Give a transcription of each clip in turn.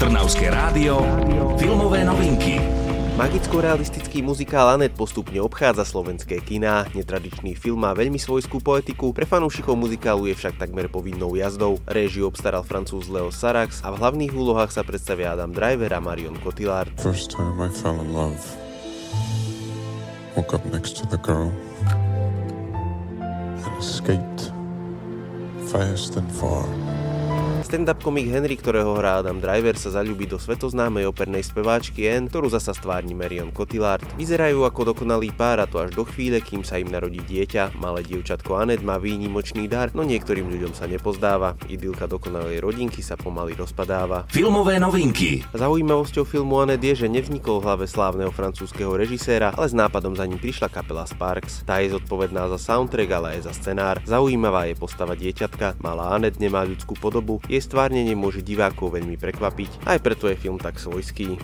Trnavské rádio, filmové novinky. Magicko-realistický muzikál Anet postupne obchádza slovenské kiná. Netradičný film má veľmi svojskú poetiku, pre fanúšikov muzikálu je však takmer povinnou jazdou. Réžiu obstaral francúz Leo Sarax a v hlavných úlohách sa predstavia Adam Driver a Marion Cotillard. First time I fell in love. Woke up next to the girl and escaped fast and far. Stand-up komik Henry, ktorého hrá Adam Driver, sa zalúbi do svetoznámej opernej speváčky N, ktorú zasa stvárni Marion Cotillard. Vyzerajú ako dokonalý pár a to až do chvíle, kým sa im narodí dieťa. Malé dievčatko Anet má výnimočný dar, no niektorým ľuďom sa nepozdáva. Idylka dokonalej rodinky sa pomaly rozpadáva. Filmové novinky. Zaujímavosťou filmu Anet je, že nevznikol v hlave slávneho francúzskeho režiséra, ale s nápadom za ním prišla kapela Sparks. Tá je zodpovedná za soundtrack, ale aj za scenár. Zaujímavá je postava dieťatka, malá Anet nemá ľudskú podobu, je jej stvárnenie môže divákov veľmi prekvapiť, aj preto je film tak svojský.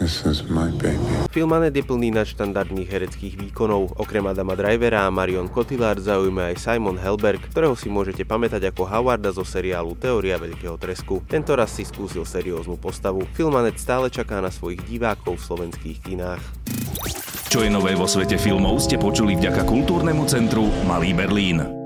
This is my baby. Film Anet je plný nadštandardných hereckých výkonov. Okrem Adama Drivera a Marion Cotillard zaujíma aj Simon Helberg, ktorého si môžete pamätať ako Howarda zo seriálu Teória veľkého tresku. Tento raz si skúsil serióznu postavu. Film Anet stále čaká na svojich divákov v slovenských kinách. Čo je nové vo svete filmov ste počuli vďaka kultúrnemu centru Malý Berlín.